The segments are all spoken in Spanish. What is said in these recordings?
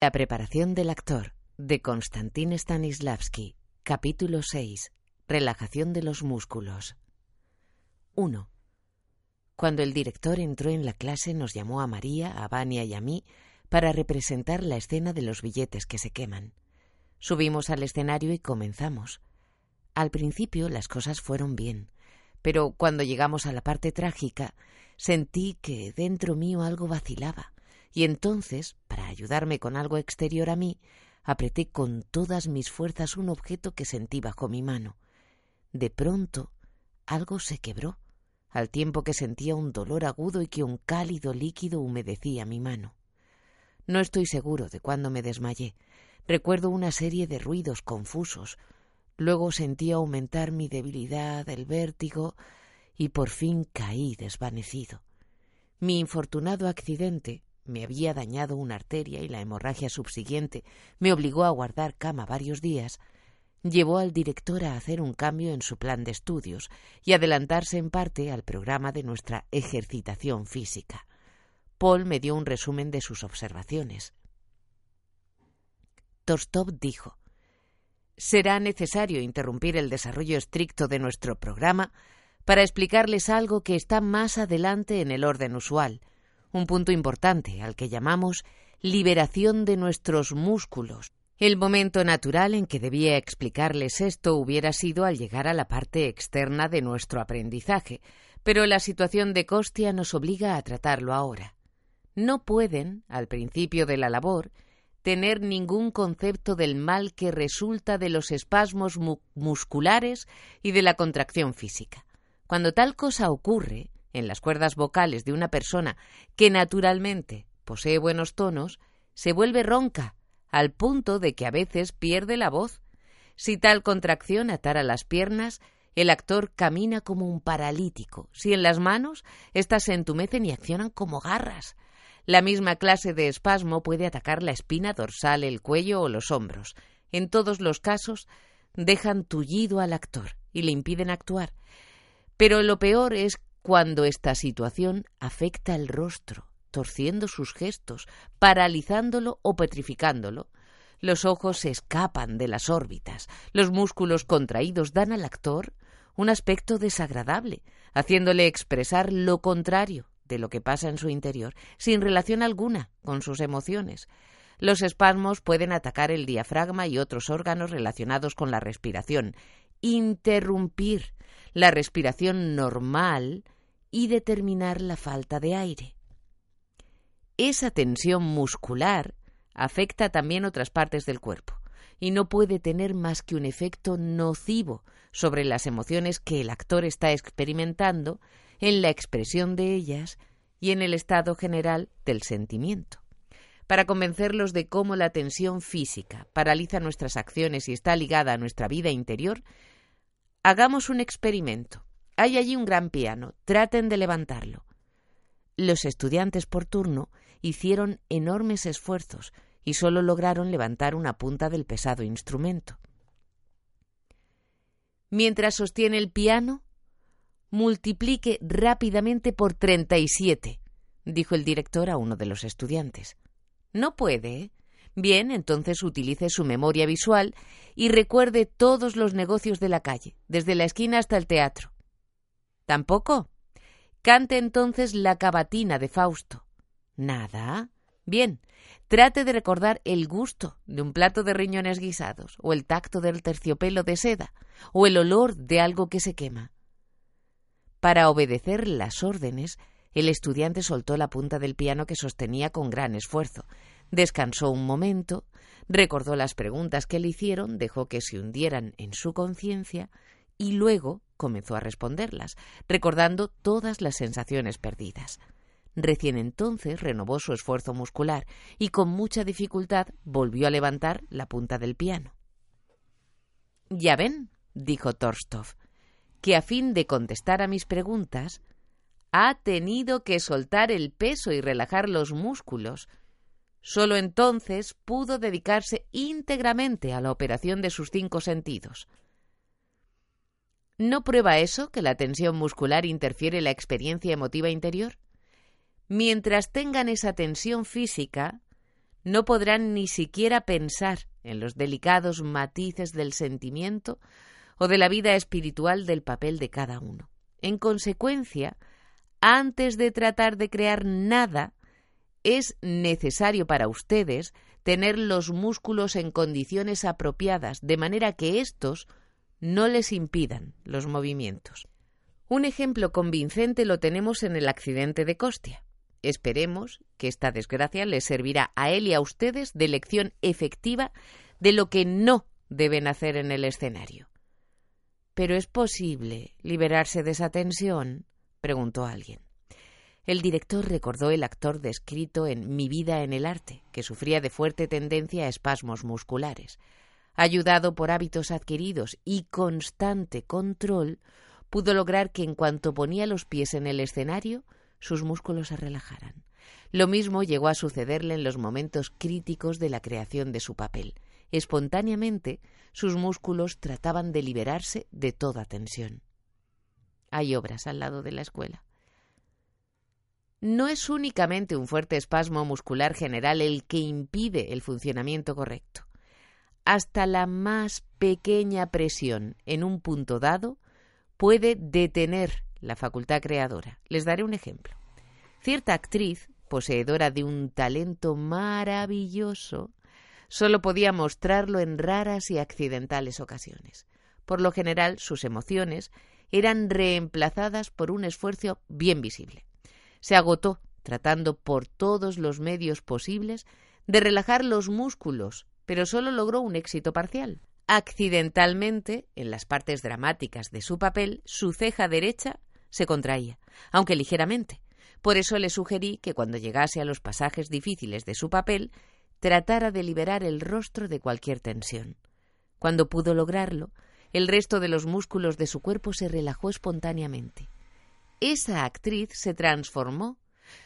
La preparación del actor de Konstantin Stanislavski, capítulo 6. Relajación de los músculos. 1. Cuando el director entró en la clase nos llamó a María, a Vania y a mí para representar la escena de los billetes que se queman. Subimos al escenario y comenzamos. Al principio las cosas fueron bien, pero cuando llegamos a la parte trágica sentí que dentro mío algo vacilaba y entonces, para ayudarme con algo exterior a mí, apreté con todas mis fuerzas un objeto que sentí bajo mi mano. De pronto, algo se quebró, al tiempo que sentía un dolor agudo y que un cálido líquido humedecía mi mano. No estoy seguro de cuándo me desmayé. Recuerdo una serie de ruidos confusos. Luego sentí aumentar mi debilidad, el vértigo, y por fin caí desvanecido. Mi infortunado accidente me había dañado una arteria y la hemorragia subsiguiente me obligó a guardar cama varios días, llevó al director a hacer un cambio en su plan de estudios y adelantarse en parte al programa de nuestra ejercitación física. Paul me dio un resumen de sus observaciones. Torstov dijo Será necesario interrumpir el desarrollo estricto de nuestro programa para explicarles algo que está más adelante en el orden usual, un punto importante al que llamamos liberación de nuestros músculos. El momento natural en que debía explicarles esto hubiera sido al llegar a la parte externa de nuestro aprendizaje, pero la situación de Costia nos obliga a tratarlo ahora. No pueden, al principio de la labor, tener ningún concepto del mal que resulta de los espasmos musculares y de la contracción física. Cuando tal cosa ocurre, en las cuerdas vocales de una persona que naturalmente posee buenos tonos, se vuelve ronca, al punto de que a veces pierde la voz. Si tal contracción atara las piernas, el actor camina como un paralítico. Si en las manos, éstas se entumecen y accionan como garras. La misma clase de espasmo puede atacar la espina dorsal, el cuello o los hombros. En todos los casos, dejan tullido al actor y le impiden actuar. Pero lo peor es cuando esta situación afecta el rostro, torciendo sus gestos, paralizándolo o petrificándolo. Los ojos se escapan de las órbitas, los músculos contraídos dan al actor un aspecto desagradable, haciéndole expresar lo contrario de lo que pasa en su interior, sin relación alguna con sus emociones. Los espasmos pueden atacar el diafragma y otros órganos relacionados con la respiración, interrumpir la respiración normal y determinar la falta de aire. Esa tensión muscular afecta también otras partes del cuerpo y no puede tener más que un efecto nocivo sobre las emociones que el actor está experimentando en la expresión de ellas y en el estado general del sentimiento. Para convencerlos de cómo la tensión física paraliza nuestras acciones y está ligada a nuestra vida interior, hagamos un experimento. Hay allí un gran piano. Traten de levantarlo. Los estudiantes por turno hicieron enormes esfuerzos y solo lograron levantar una punta del pesado instrumento. Mientras sostiene el piano, multiplique rápidamente por treinta y siete, dijo el director a uno de los estudiantes. No puede. ¿eh? Bien, entonces utilice su memoria visual y recuerde todos los negocios de la calle, desde la esquina hasta el teatro. ¿Tampoco? Cante entonces la cavatina de Fausto. ¿Nada? Bien, trate de recordar el gusto de un plato de riñones guisados, o el tacto del terciopelo de seda, o el olor de algo que se quema. Para obedecer las órdenes, el estudiante soltó la punta del piano que sostenía con gran esfuerzo. Descansó un momento, recordó las preguntas que le hicieron, dejó que se hundieran en su conciencia y luego comenzó a responderlas, recordando todas las sensaciones perdidas. Recién entonces renovó su esfuerzo muscular y con mucha dificultad volvió a levantar la punta del piano. Ya ven, dijo Torstov, que a fin de contestar a mis preguntas, ha tenido que soltar el peso y relajar los músculos. Solo entonces pudo dedicarse íntegramente a la operación de sus cinco sentidos. ¿No prueba eso que la tensión muscular interfiere la experiencia emotiva interior? Mientras tengan esa tensión física, no podrán ni siquiera pensar en los delicados matices del sentimiento o de la vida espiritual del papel de cada uno. En consecuencia, antes de tratar de crear nada, es necesario para ustedes tener los músculos en condiciones apropiadas, de manera que éstos no les impidan los movimientos. Un ejemplo convincente lo tenemos en el accidente de Costia. Esperemos que esta desgracia les servirá a él y a ustedes de lección efectiva de lo que no deben hacer en el escenario. ¿Pero es posible liberarse de esa tensión? preguntó alguien. El director recordó el actor descrito en Mi vida en el arte, que sufría de fuerte tendencia a espasmos musculares. Ayudado por hábitos adquiridos y constante control, pudo lograr que en cuanto ponía los pies en el escenario, sus músculos se relajaran. Lo mismo llegó a sucederle en los momentos críticos de la creación de su papel. Espontáneamente, sus músculos trataban de liberarse de toda tensión. Hay obras al lado de la escuela. No es únicamente un fuerte espasmo muscular general el que impide el funcionamiento correcto. Hasta la más pequeña presión en un punto dado puede detener la facultad creadora. Les daré un ejemplo. Cierta actriz, poseedora de un talento maravilloso, solo podía mostrarlo en raras y accidentales ocasiones. Por lo general, sus emociones eran reemplazadas por un esfuerzo bien visible. Se agotó tratando por todos los medios posibles de relajar los músculos, pero solo logró un éxito parcial. Accidentalmente, en las partes dramáticas de su papel, su ceja derecha se contraía, aunque ligeramente. Por eso le sugerí que cuando llegase a los pasajes difíciles de su papel, tratara de liberar el rostro de cualquier tensión. Cuando pudo lograrlo, el resto de los músculos de su cuerpo se relajó espontáneamente. Esa actriz se transformó,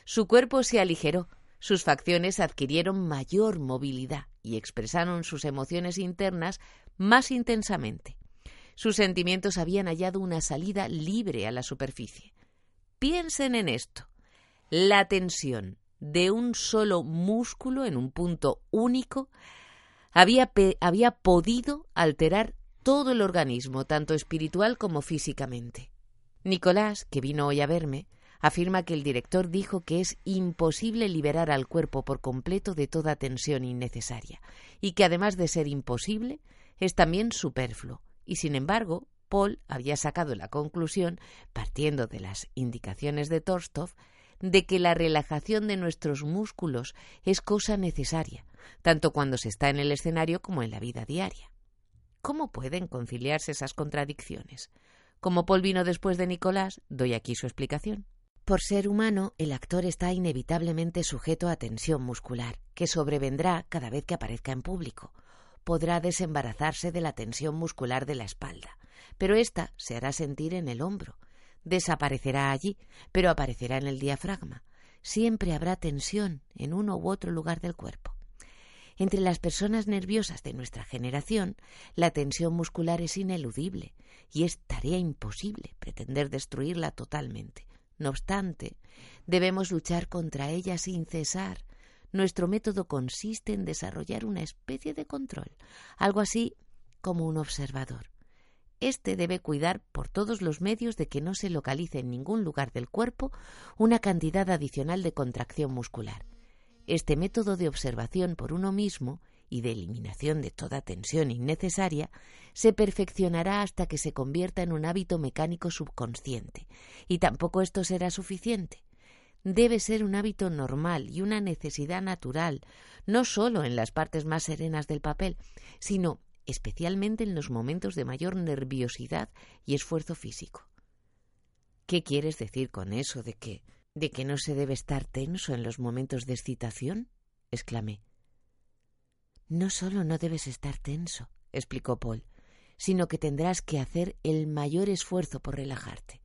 su cuerpo se aligeró, sus facciones adquirieron mayor movilidad y expresaron sus emociones internas más intensamente. Sus sentimientos habían hallado una salida libre a la superficie. Piensen en esto. La tensión de un solo músculo en un punto único había, podido alterar todo el organismo, tanto espiritual como físicamente. Nicolás, que vino hoy a verme, afirma que el director dijo que es imposible liberar al cuerpo por completo de toda tensión innecesaria, y que además de ser imposible, es también superfluo, y sin embargo, Paul había sacado la conclusión, partiendo de las indicaciones de Torstov, de que la relajación de nuestros músculos es cosa necesaria, tanto cuando se está en el escenario como en la vida diaria. ¿Cómo pueden conciliarse esas contradicciones? Como Paul vino después de Nicolás, doy aquí su explicación. Por ser humano, el actor está inevitablemente sujeto a tensión muscular, que sobrevendrá cada vez que aparezca en público, podrá desembarazarse de la tensión muscular de la espalda, pero ésta se hará sentir en el hombro. Desaparecerá allí, pero aparecerá en el diafragma. Siempre habrá tensión en uno u otro lugar del cuerpo. Entre las personas nerviosas de nuestra generación, la tensión muscular es ineludible y es tarea imposible pretender destruirla totalmente. No obstante, debemos luchar contra ella sin cesar, nuestro método consiste en desarrollar una especie de control, algo así como un observador. Este debe cuidar por todos los medios de que no se localice en ningún lugar del cuerpo una cantidad adicional de contracción muscular. Este método de observación por uno mismo y de eliminación de toda tensión innecesaria se perfeccionará hasta que se convierta en un hábito mecánico subconsciente, y tampoco esto será suficiente debe ser un hábito normal y una necesidad natural, no solo en las partes más serenas del papel, sino especialmente en los momentos de mayor nerviosidad y esfuerzo físico. ¿Qué quieres decir con eso de que ¿De que no se debe estar tenso en los momentos de excitación? exclamé. No solo no debes estar tenso, explicó Paul, sino que tendrás que hacer el mayor esfuerzo por relajarte.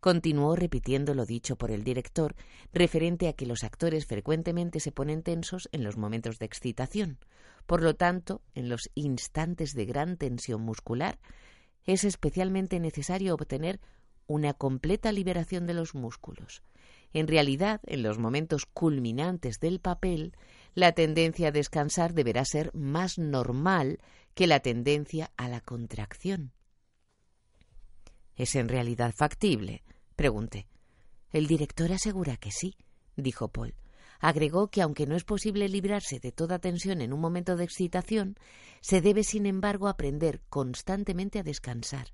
Continuó repitiendo lo dicho por el director referente a que los actores frecuentemente se ponen tensos en los momentos de excitación. Por lo tanto, en los instantes de gran tensión muscular, es especialmente necesario obtener una completa liberación de los músculos. En realidad, en los momentos culminantes del papel, la tendencia a descansar deberá ser más normal que la tendencia a la contracción. ¿Es en realidad factible? pregunté. El director asegura que sí, dijo Paul. Agregó que aunque no es posible librarse de toda tensión en un momento de excitación, se debe, sin embargo, aprender constantemente a descansar.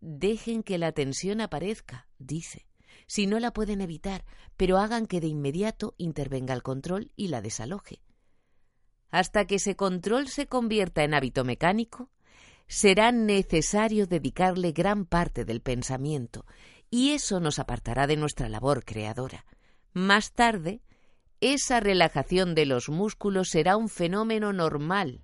Dejen que la tensión aparezca, dice, si no la pueden evitar, pero hagan que de inmediato intervenga el control y la desaloje. Hasta que ese control se convierta en hábito mecánico, será necesario dedicarle gran parte del pensamiento, y eso nos apartará de nuestra labor creadora. Más tarde, esa relajación de los músculos será un fenómeno normal.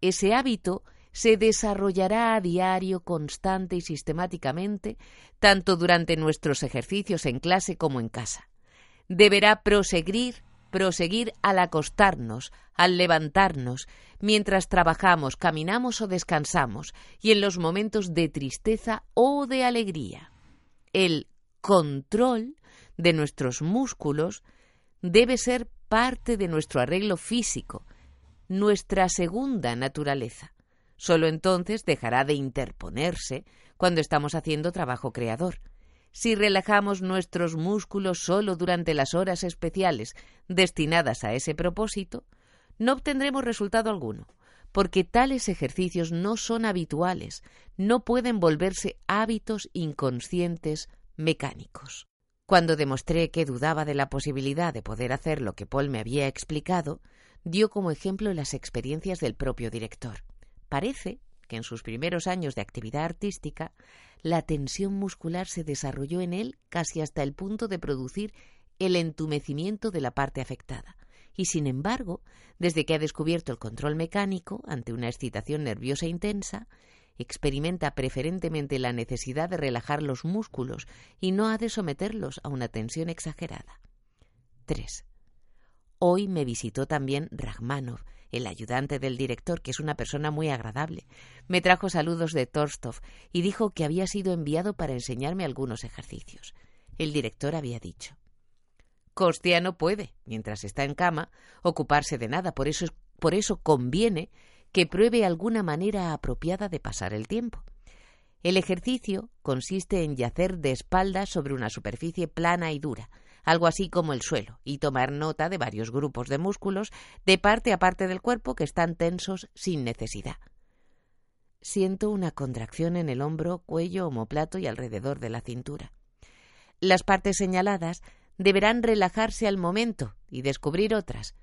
Ese hábito se desarrollará a diario, constante y sistemáticamente, tanto durante nuestros ejercicios en clase como en casa. Deberá proseguir proseguir al acostarnos, al levantarnos, mientras trabajamos, caminamos o descansamos, y en los momentos de tristeza o de alegría. El control de nuestros músculos debe ser parte de nuestro arreglo físico, nuestra segunda naturaleza. Solo entonces dejará de interponerse cuando estamos haciendo trabajo creador. Si relajamos nuestros músculos solo durante las horas especiales destinadas a ese propósito, no obtendremos resultado alguno, porque tales ejercicios no son habituales, no pueden volverse hábitos inconscientes mecánicos. Cuando demostré que dudaba de la posibilidad de poder hacer lo que Paul me había explicado, dio como ejemplo las experiencias del propio director. Parece que en sus primeros años de actividad artística, la tensión muscular se desarrolló en él casi hasta el punto de producir el entumecimiento de la parte afectada. Y sin embargo, desde que ha descubierto el control mecánico ante una excitación nerviosa intensa, experimenta preferentemente la necesidad de relajar los músculos y no ha de someterlos a una tensión exagerada. 3. Hoy me visitó también Rachmanov, el ayudante del director, que es una persona muy agradable. Me trajo saludos de Torstov y dijo que había sido enviado para enseñarme algunos ejercicios. El director había dicho Costia no puede, mientras está en cama, ocuparse de nada, por eso, por eso conviene que pruebe alguna manera apropiada de pasar el tiempo. El ejercicio consiste en yacer de espaldas sobre una superficie plana y dura, algo así como el suelo, y tomar nota de varios grupos de músculos de parte a parte del cuerpo que están tensos sin necesidad. Siento una contracción en el hombro, cuello, omoplato y alrededor de la cintura. Las partes señaladas deberán relajarse al momento y descubrir otras.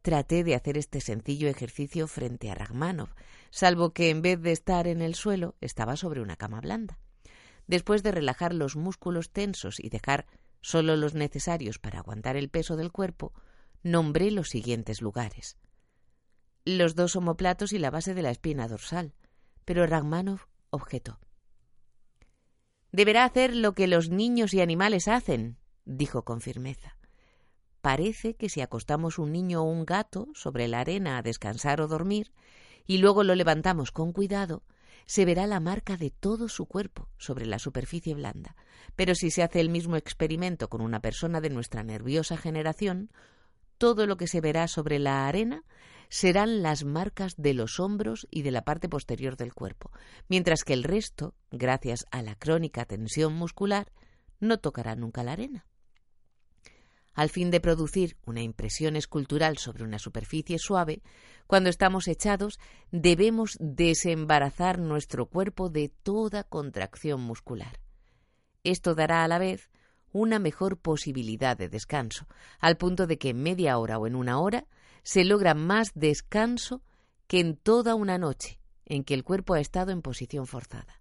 Traté de hacer este sencillo ejercicio frente a Ragmanov, salvo que en vez de estar en el suelo estaba sobre una cama blanda. Después de relajar los músculos tensos y dejar solo los necesarios para aguantar el peso del cuerpo, nombré los siguientes lugares. Los dos omoplatos y la base de la espina dorsal, pero Ragmanov objetó. Deberá hacer lo que los niños y animales hacen, dijo con firmeza. Parece que si acostamos un niño o un gato sobre la arena a descansar o dormir, y luego lo levantamos con cuidado, se verá la marca de todo su cuerpo sobre la superficie blanda. Pero si se hace el mismo experimento con una persona de nuestra nerviosa generación, todo lo que se verá sobre la arena serán las marcas de los hombros y de la parte posterior del cuerpo, mientras que el resto, gracias a la crónica tensión muscular, no tocará nunca la arena. Al fin de producir una impresión escultural sobre una superficie suave, cuando estamos echados, debemos desembarazar nuestro cuerpo de toda contracción muscular. Esto dará a la vez una mejor posibilidad de descanso, al punto de que en media hora o en una hora se logra más descanso que en toda una noche en que el cuerpo ha estado en posición forzada.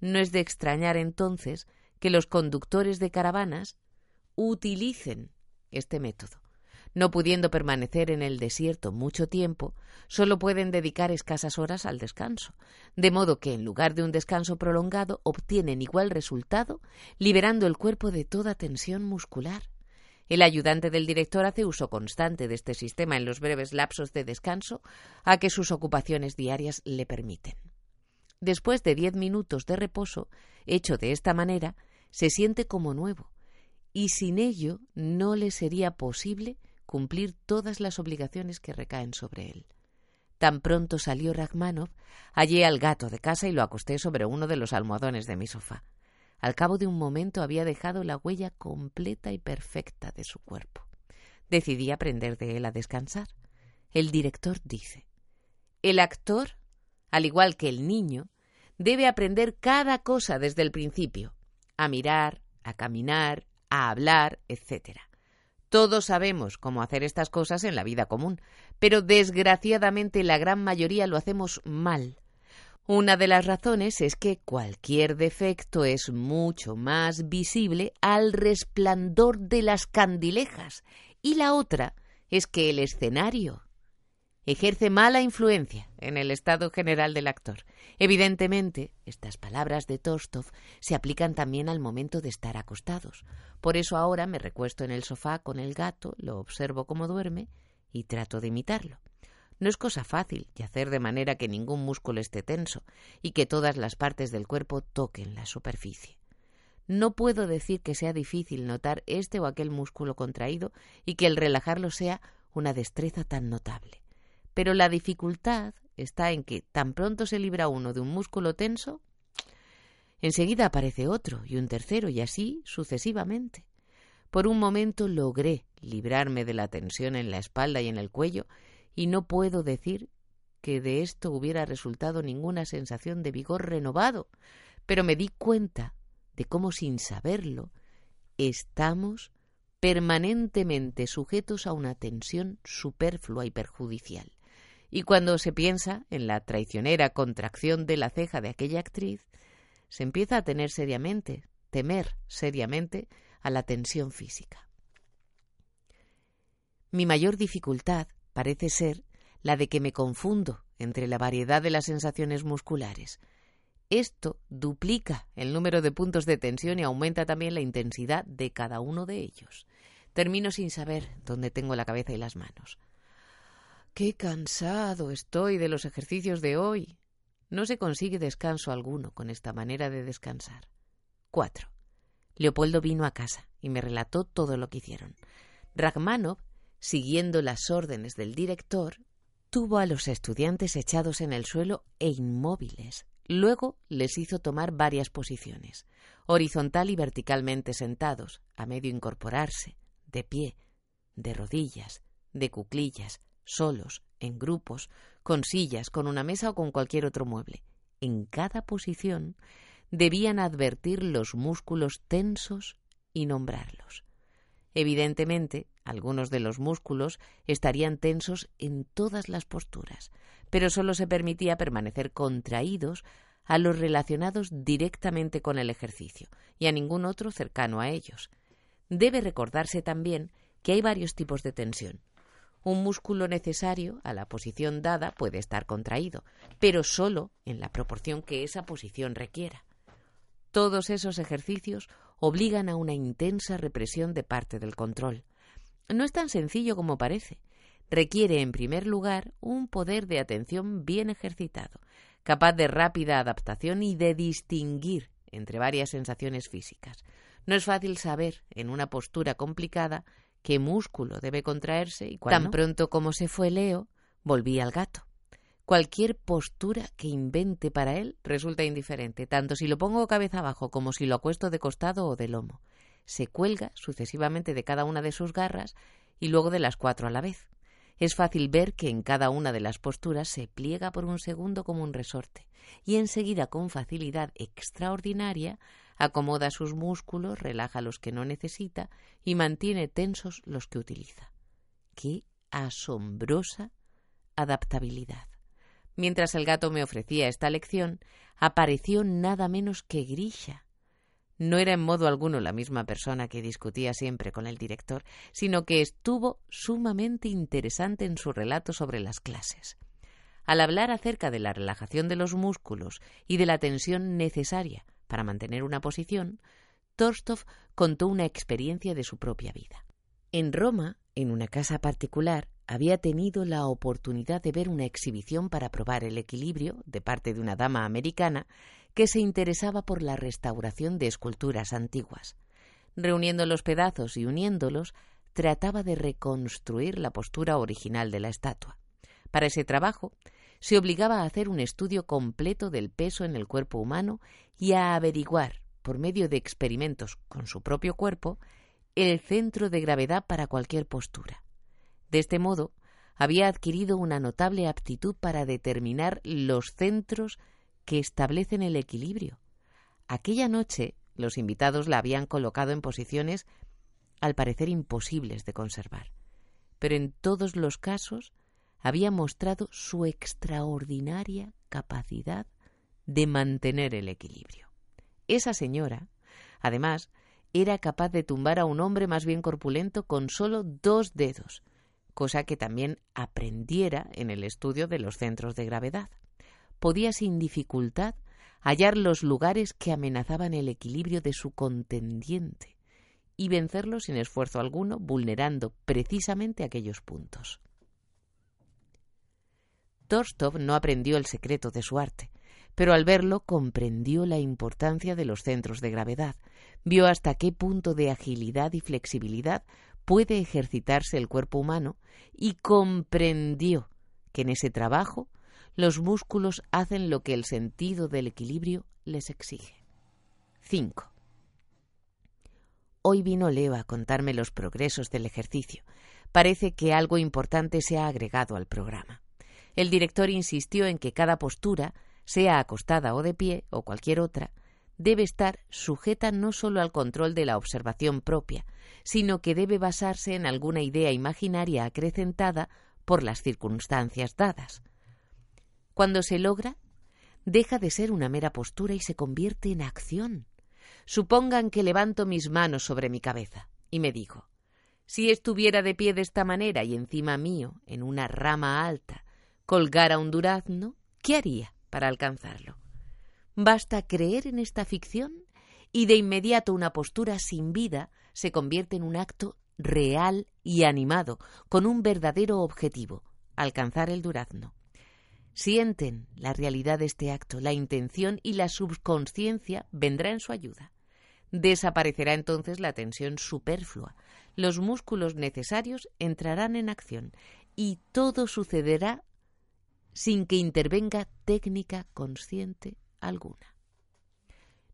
No es de extrañar entonces que los conductores de caravanas utilicen este método. No pudiendo permanecer en el desierto mucho tiempo, solo pueden dedicar escasas horas al descanso, de modo que en lugar de un descanso prolongado obtienen igual resultado, liberando el cuerpo de toda tensión muscular. El ayudante del director hace uso constante de este sistema en los breves lapsos de descanso a que sus ocupaciones diarias le permiten. Después de diez minutos de reposo, hecho de esta manera, se siente como nuevo, y sin ello no le sería posible cumplir todas las obligaciones que recaen sobre él. Tan pronto salió Rachmanov, hallé al gato de casa y lo acosté sobre uno de los almohadones de mi sofá. Al cabo de un momento había dejado la huella completa y perfecta de su cuerpo. Decidí aprender de él a descansar. El director dice El actor, al igual que el niño, debe aprender cada cosa desde el principio, a mirar, a caminar, a hablar, etc. Todos sabemos cómo hacer estas cosas en la vida común, pero desgraciadamente la gran mayoría lo hacemos mal. Una de las razones es que cualquier defecto es mucho más visible al resplandor de las candilejas y la otra es que el escenario ejerce mala influencia en el estado general del actor. Evidentemente, estas palabras de Tostov se aplican también al momento de estar acostados. Por eso ahora me recuesto en el sofá con el gato, lo observo como duerme y trato de imitarlo. No es cosa fácil y hacer de manera que ningún músculo esté tenso y que todas las partes del cuerpo toquen la superficie. No puedo decir que sea difícil notar este o aquel músculo contraído y que el relajarlo sea una destreza tan notable. Pero la dificultad está en que tan pronto se libra uno de un músculo tenso, enseguida aparece otro y un tercero y así sucesivamente. Por un momento logré librarme de la tensión en la espalda y en el cuello y no puedo decir que de esto hubiera resultado ninguna sensación de vigor renovado, pero me di cuenta de cómo sin saberlo estamos permanentemente sujetos a una tensión superflua y perjudicial. Y cuando se piensa en la traicionera contracción de la ceja de aquella actriz, se empieza a tener seriamente, temer seriamente a la tensión física. Mi mayor dificultad parece ser la de que me confundo entre la variedad de las sensaciones musculares. Esto duplica el número de puntos de tensión y aumenta también la intensidad de cada uno de ellos. Termino sin saber dónde tengo la cabeza y las manos. Qué cansado estoy de los ejercicios de hoy. No se consigue descanso alguno con esta manera de descansar. 4. Leopoldo vino a casa y me relató todo lo que hicieron. Rachmanov, siguiendo las órdenes del director, tuvo a los estudiantes echados en el suelo e inmóviles. Luego les hizo tomar varias posiciones, horizontal y verticalmente sentados, a medio incorporarse, de pie, de rodillas, de cuclillas, solos, en grupos, con sillas, con una mesa o con cualquier otro mueble. En cada posición debían advertir los músculos tensos y nombrarlos. Evidentemente, algunos de los músculos estarían tensos en todas las posturas, pero solo se permitía permanecer contraídos a los relacionados directamente con el ejercicio y a ningún otro cercano a ellos. Debe recordarse también que hay varios tipos de tensión, un músculo necesario a la posición dada puede estar contraído, pero solo en la proporción que esa posición requiera. Todos esos ejercicios obligan a una intensa represión de parte del control. No es tan sencillo como parece. Requiere, en primer lugar, un poder de atención bien ejercitado, capaz de rápida adaptación y de distinguir entre varias sensaciones físicas. No es fácil saber, en una postura complicada, qué músculo debe contraerse y Tan pronto como se fue Leo, volví al gato. Cualquier postura que invente para él resulta indiferente, tanto si lo pongo cabeza abajo como si lo acuesto de costado o de lomo. Se cuelga sucesivamente de cada una de sus garras y luego de las cuatro a la vez. Es fácil ver que en cada una de las posturas se pliega por un segundo como un resorte y enseguida con facilidad extraordinaria acomoda sus músculos, relaja los que no necesita y mantiene tensos los que utiliza. ¡Qué asombrosa adaptabilidad! Mientras el gato me ofrecía esta lección, apareció nada menos que Grisha. no era en modo alguno la misma persona que discutía siempre con el director, sino que estuvo sumamente interesante en su relato sobre las clases. Al hablar acerca de la relajación de los músculos y de la tensión necesaria para mantener una posición, Torstov contó una experiencia de su propia vida. En Roma, en una casa particular, había tenido la oportunidad de ver una exhibición para probar el equilibrio de parte de una dama americana que se interesaba por la restauración de esculturas antiguas. Reuniendo los pedazos y uniéndolos, trataba de reconstruir la postura original de la estatua. Para ese trabajo, se obligaba a hacer un estudio completo del peso en el cuerpo humano y a averiguar, por medio de experimentos con su propio cuerpo, el centro de gravedad para cualquier postura. De este modo, había adquirido una notable aptitud para determinar los centros que establecen el equilibrio. Aquella noche los invitados la habían colocado en posiciones al parecer imposibles de conservar, pero en todos los casos había mostrado su extraordinaria capacidad de mantener el equilibrio. Esa señora, además, era capaz de tumbar a un hombre más bien corpulento con solo dos dedos, cosa que también aprendiera en el estudio de los centros de gravedad podía sin dificultad hallar los lugares que amenazaban el equilibrio de su contendiente y vencerlo sin esfuerzo alguno, vulnerando precisamente aquellos puntos. Torstov no aprendió el secreto de su arte, pero al verlo comprendió la importancia de los centros de gravedad, vio hasta qué punto de agilidad y flexibilidad puede ejercitarse el cuerpo humano y comprendió que en ese trabajo los músculos hacen lo que el sentido del equilibrio les exige. 5. Hoy vino Leo a contarme los progresos del ejercicio. Parece que algo importante se ha agregado al programa. El director insistió en que cada postura, sea acostada o de pie o cualquier otra, debe estar sujeta no solo al control de la observación propia, sino que debe basarse en alguna idea imaginaria acrecentada por las circunstancias dadas. Cuando se logra, deja de ser una mera postura y se convierte en acción. Supongan que levanto mis manos sobre mi cabeza y me digo, si estuviera de pie de esta manera y encima mío, en una rama alta, colgara un durazno, ¿qué haría para alcanzarlo? Basta creer en esta ficción y de inmediato una postura sin vida se convierte en un acto real y animado, con un verdadero objetivo, alcanzar el durazno. Sienten la realidad de este acto, la intención y la subconsciencia vendrá en su ayuda. Desaparecerá entonces la tensión superflua, los músculos necesarios entrarán en acción y todo sucederá sin que intervenga técnica consciente alguna.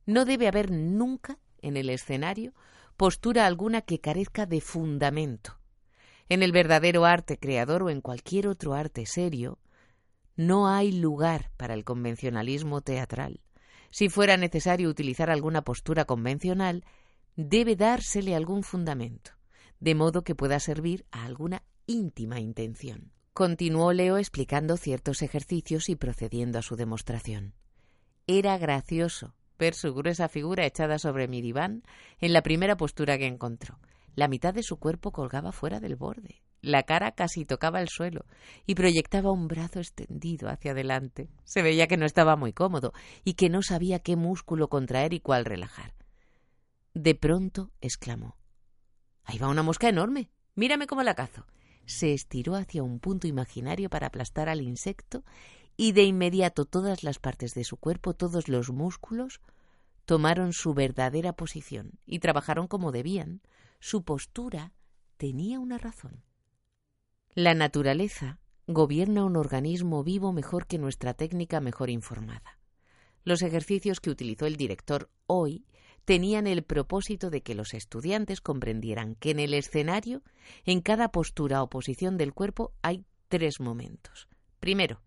No debe haber nunca en el escenario postura alguna que carezca de fundamento. En el verdadero arte creador o en cualquier otro arte serio, no hay lugar para el convencionalismo teatral. Si fuera necesario utilizar alguna postura convencional, debe dársele algún fundamento, de modo que pueda servir a alguna íntima intención. Continuó Leo explicando ciertos ejercicios y procediendo a su demostración. Era gracioso ver su gruesa figura echada sobre mi diván en la primera postura que encontró. La mitad de su cuerpo colgaba fuera del borde. La cara casi tocaba el suelo y proyectaba un brazo extendido hacia adelante. Se veía que no estaba muy cómodo y que no sabía qué músculo contraer y cuál relajar. De pronto exclamó Ahí va una mosca enorme. Mírame cómo la cazo. Se estiró hacia un punto imaginario para aplastar al insecto y de inmediato todas las partes de su cuerpo, todos los músculos, tomaron su verdadera posición y trabajaron como debían. Su postura tenía una razón. La naturaleza gobierna un organismo vivo mejor que nuestra técnica mejor informada. Los ejercicios que utilizó el director hoy tenían el propósito de que los estudiantes comprendieran que en el escenario, en cada postura o posición del cuerpo, hay tres momentos. Primero,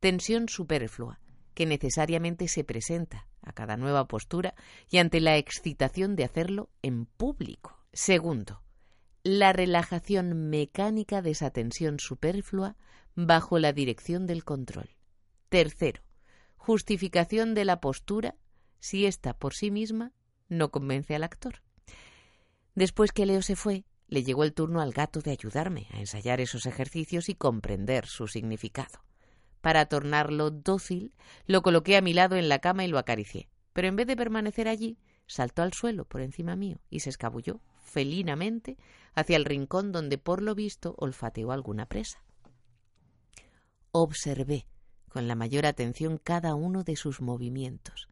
tensión superflua, que necesariamente se presenta a cada nueva postura y ante la excitación de hacerlo en público. Segundo, la relajación mecánica de esa tensión superflua bajo la dirección del control. Tercero, justificación de la postura si ésta por sí misma no convence al actor. Después que Leo se fue, le llegó el turno al gato de ayudarme a ensayar esos ejercicios y comprender su significado. Para tornarlo dócil, lo coloqué a mi lado en la cama y lo acaricié. Pero en vez de permanecer allí, saltó al suelo por encima mío y se escabulló felinamente hacia el rincón donde por lo visto olfateó alguna presa. Observé con la mayor atención cada uno de sus movimientos.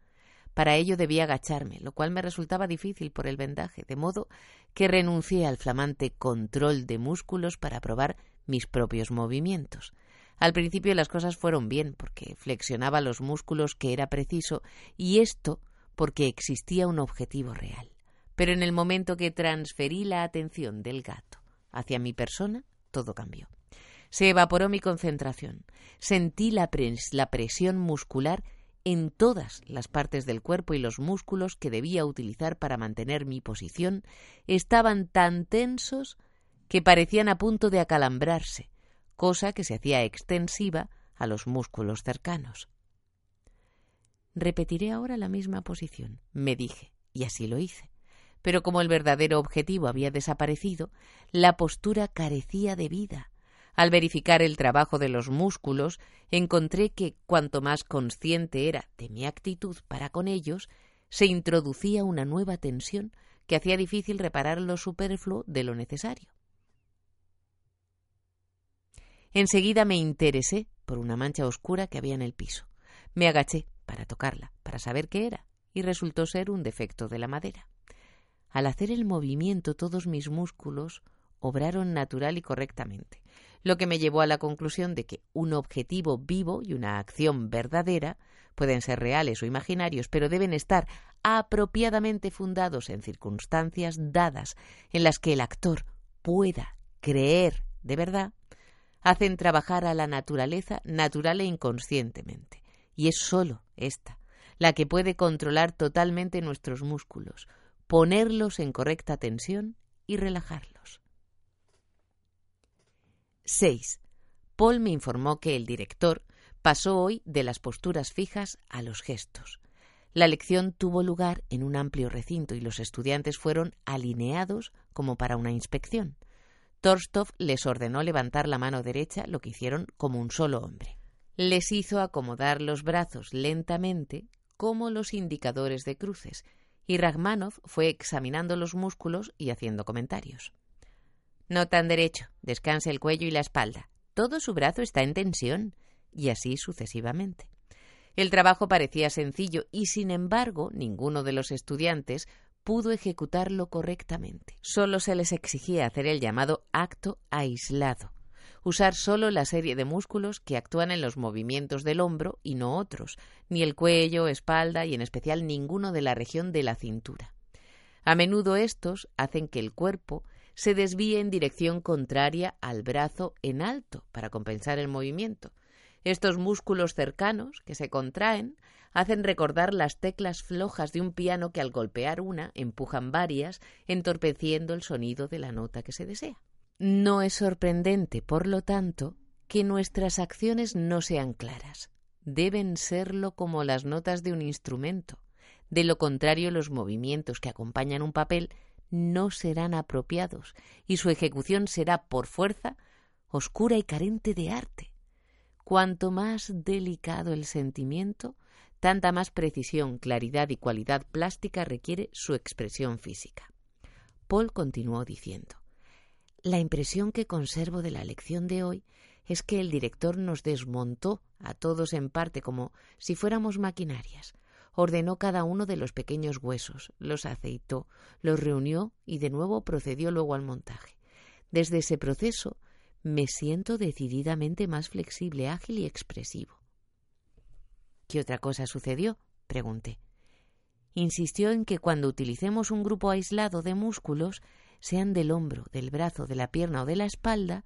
Para ello debía agacharme, lo cual me resultaba difícil por el vendaje, de modo que renuncié al flamante control de músculos para probar mis propios movimientos. Al principio las cosas fueron bien, porque flexionaba los músculos que era preciso, y esto porque existía un objetivo real. Pero en el momento que transferí la atención del gato hacia mi persona, todo cambió. Se evaporó mi concentración. Sentí la, la presión muscular en todas las partes del cuerpo y los músculos que debía utilizar para mantener mi posición estaban tan tensos que parecían a punto de acalambrarse, cosa que se hacía extensiva a los músculos cercanos. Repetiré ahora la misma posición, me dije, y así lo hice pero como el verdadero objetivo había desaparecido, la postura carecía de vida. Al verificar el trabajo de los músculos, encontré que cuanto más consciente era de mi actitud para con ellos, se introducía una nueva tensión que hacía difícil reparar lo superfluo de lo necesario. Enseguida me interesé por una mancha oscura que había en el piso. Me agaché para tocarla, para saber qué era, y resultó ser un defecto de la madera. Al hacer el movimiento todos mis músculos obraron natural y correctamente, lo que me llevó a la conclusión de que un objetivo vivo y una acción verdadera pueden ser reales o imaginarios, pero deben estar apropiadamente fundados en circunstancias dadas en las que el actor pueda creer de verdad, hacen trabajar a la naturaleza natural e inconscientemente. Y es sólo esta la que puede controlar totalmente nuestros músculos, ponerlos en correcta tensión y relajarlos. 6. Paul me informó que el director pasó hoy de las posturas fijas a los gestos. La lección tuvo lugar en un amplio recinto y los estudiantes fueron alineados como para una inspección. Torstov les ordenó levantar la mano derecha, lo que hicieron como un solo hombre. Les hizo acomodar los brazos lentamente como los indicadores de cruces y Rachmanov fue examinando los músculos y haciendo comentarios. No tan derecho, descanse el cuello y la espalda. Todo su brazo está en tensión, y así sucesivamente. El trabajo parecía sencillo y, sin embargo, ninguno de los estudiantes pudo ejecutarlo correctamente. Solo se les exigía hacer el llamado acto aislado, usar solo la serie de músculos que actúan en los movimientos del hombro y no otros, ni el cuello, espalda y en especial ninguno de la región de la cintura. A menudo estos hacen que el cuerpo se desvíe en dirección contraria al brazo en alto para compensar el movimiento. Estos músculos cercanos, que se contraen, hacen recordar las teclas flojas de un piano que al golpear una empujan varias, entorpeciendo el sonido de la nota que se desea. No es sorprendente, por lo tanto, que nuestras acciones no sean claras. Deben serlo como las notas de un instrumento. De lo contrario, los movimientos que acompañan un papel no serán apropiados y su ejecución será, por fuerza, oscura y carente de arte. Cuanto más delicado el sentimiento, tanta más precisión, claridad y cualidad plástica requiere su expresión física. Paul continuó diciendo la impresión que conservo de la lección de hoy es que el director nos desmontó a todos en parte como si fuéramos maquinarias. Ordenó cada uno de los pequeños huesos, los aceitó, los reunió y de nuevo procedió luego al montaje. Desde ese proceso me siento decididamente más flexible, ágil y expresivo. ¿Qué otra cosa sucedió? pregunté. Insistió en que cuando utilicemos un grupo aislado de músculos sean del hombro, del brazo, de la pierna o de la espalda,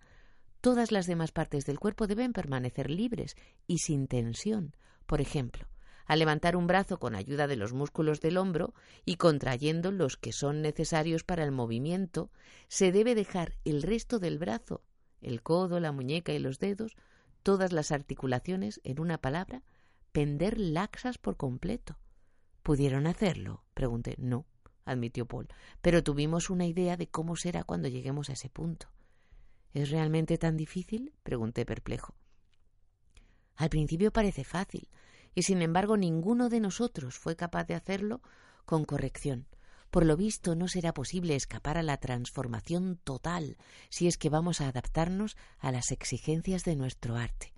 todas las demás partes del cuerpo deben permanecer libres y sin tensión. Por ejemplo, al levantar un brazo con ayuda de los músculos del hombro y contrayendo los que son necesarios para el movimiento, se debe dejar el resto del brazo, el codo, la muñeca y los dedos, todas las articulaciones, en una palabra, pender laxas por completo. ¿Pudieron hacerlo? Pregunté. No. admitió Paul, pero tuvimos una idea de cómo será cuando lleguemos a ese punto. ¿Es realmente tan difícil? pregunté perplejo. Al principio parece fácil, y sin embargo ninguno de nosotros fue capaz de hacerlo con corrección. Por lo visto no será posible escapar a la transformación total si es que vamos a adaptarnos a las exigencias de nuestro arte.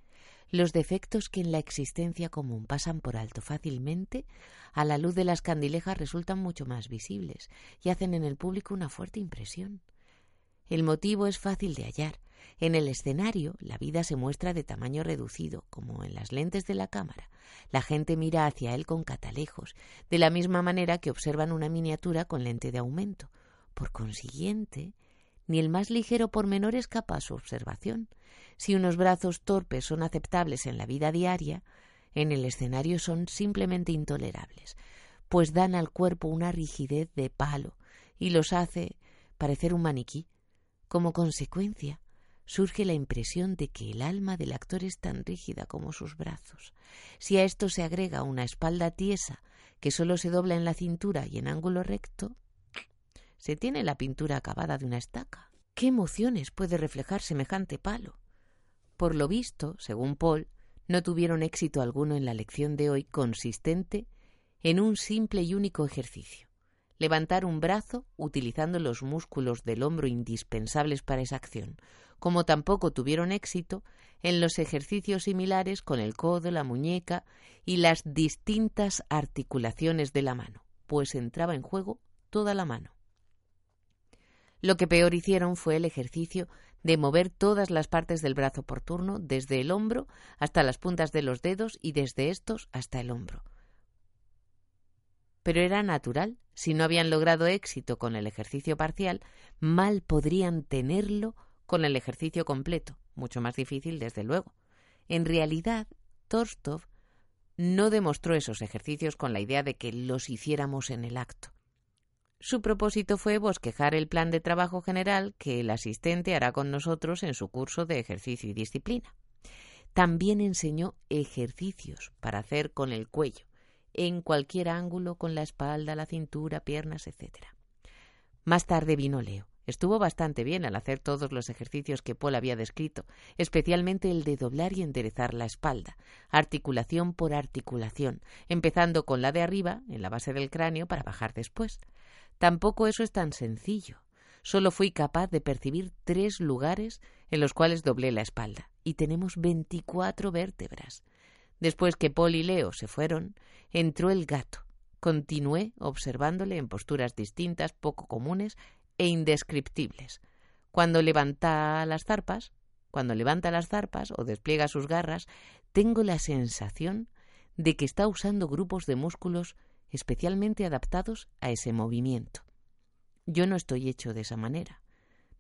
Los defectos que en la existencia común pasan por alto fácilmente, a la luz de las candilejas resultan mucho más visibles y hacen en el público una fuerte impresión. El motivo es fácil de hallar. En el escenario, la vida se muestra de tamaño reducido, como en las lentes de la cámara. La gente mira hacia él con catalejos, de la misma manera que observan una miniatura con lente de aumento. Por consiguiente, ni el más ligero pormenor escapa a su observación. Si unos brazos torpes son aceptables en la vida diaria, en el escenario son simplemente intolerables, pues dan al cuerpo una rigidez de palo y los hace parecer un maniquí. Como consecuencia, surge la impresión de que el alma del actor es tan rígida como sus brazos. Si a esto se agrega una espalda tiesa que solo se dobla en la cintura y en ángulo recto, se tiene la pintura acabada de una estaca. ¿Qué emociones puede reflejar semejante palo? Por lo visto, según Paul, no tuvieron éxito alguno en la lección de hoy consistente en un simple y único ejercicio levantar un brazo utilizando los músculos del hombro indispensables para esa acción, como tampoco tuvieron éxito en los ejercicios similares con el codo, la muñeca y las distintas articulaciones de la mano, pues entraba en juego toda la mano. Lo que peor hicieron fue el ejercicio de mover todas las partes del brazo por turno, desde el hombro hasta las puntas de los dedos y desde estos hasta el hombro pero era natural. Si no habían logrado éxito con el ejercicio parcial, mal podrían tenerlo con el ejercicio completo, mucho más difícil, desde luego. En realidad, Torstov no demostró esos ejercicios con la idea de que los hiciéramos en el acto. Su propósito fue bosquejar el plan de trabajo general que el asistente hará con nosotros en su curso de ejercicio y disciplina. También enseñó ejercicios para hacer con el cuello, en cualquier ángulo con la espalda, la cintura, piernas, etc. Más tarde vino Leo. Estuvo bastante bien al hacer todos los ejercicios que Paul había descrito, especialmente el de doblar y enderezar la espalda, articulación por articulación, empezando con la de arriba, en la base del cráneo, para bajar después. Tampoco eso es tan sencillo. Solo fui capaz de percibir tres lugares en los cuales doblé la espalda, y tenemos veinticuatro vértebras. Después que Paul y Leo se fueron, entró el gato. Continué observándole en posturas distintas, poco comunes e indescriptibles. Cuando levanta las zarpas, cuando levanta las zarpas o despliega sus garras, tengo la sensación de que está usando grupos de músculos especialmente adaptados a ese movimiento. Yo no estoy hecho de esa manera.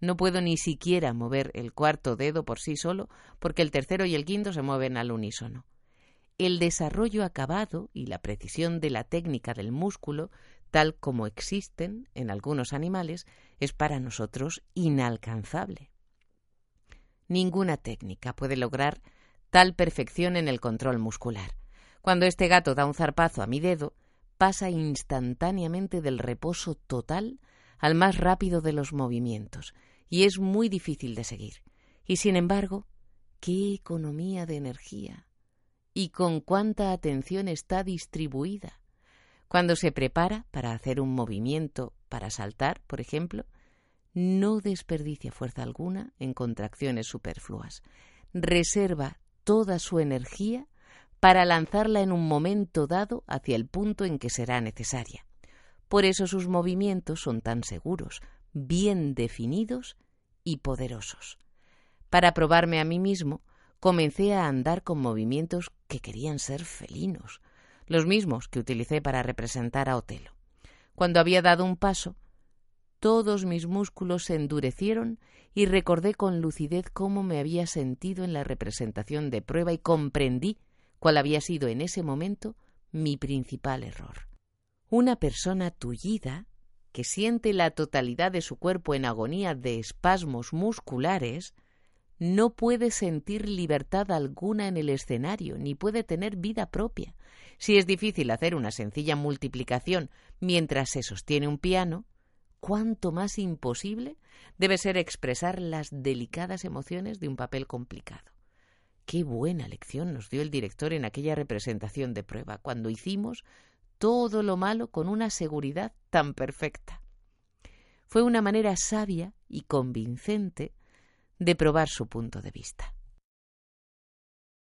No puedo ni siquiera mover el cuarto dedo por sí solo, porque el tercero y el quinto se mueven al unísono el desarrollo acabado y la precisión de la técnica del músculo, tal como existen en algunos animales, es para nosotros inalcanzable. Ninguna técnica puede lograr tal perfección en el control muscular. Cuando este gato da un zarpazo a mi dedo, pasa instantáneamente del reposo total al más rápido de los movimientos, y es muy difícil de seguir. Y sin embargo, qué economía de energía, y con cuánta atención está distribuida. Cuando se prepara para hacer un movimiento, para saltar, por ejemplo, no desperdicia fuerza alguna en contracciones superfluas. Reserva toda su energía para lanzarla en un momento dado hacia el punto en que será necesaria. Por eso sus movimientos son tan seguros, bien definidos y poderosos. Para probarme a mí mismo, comencé a andar con movimientos que querían ser felinos, los mismos que utilicé para representar a Otelo. Cuando había dado un paso, todos mis músculos se endurecieron y recordé con lucidez cómo me había sentido en la representación de prueba y comprendí cuál había sido en ese momento mi principal error. Una persona tullida, que siente la totalidad de su cuerpo en agonía de espasmos musculares, no puede sentir libertad alguna en el escenario, ni puede tener vida propia. Si es difícil hacer una sencilla multiplicación mientras se sostiene un piano, cuánto más imposible debe ser expresar las delicadas emociones de un papel complicado. Qué buena lección nos dio el director en aquella representación de prueba, cuando hicimos todo lo malo con una seguridad tan perfecta. Fue una manera sabia y convincente de probar su punto de vista.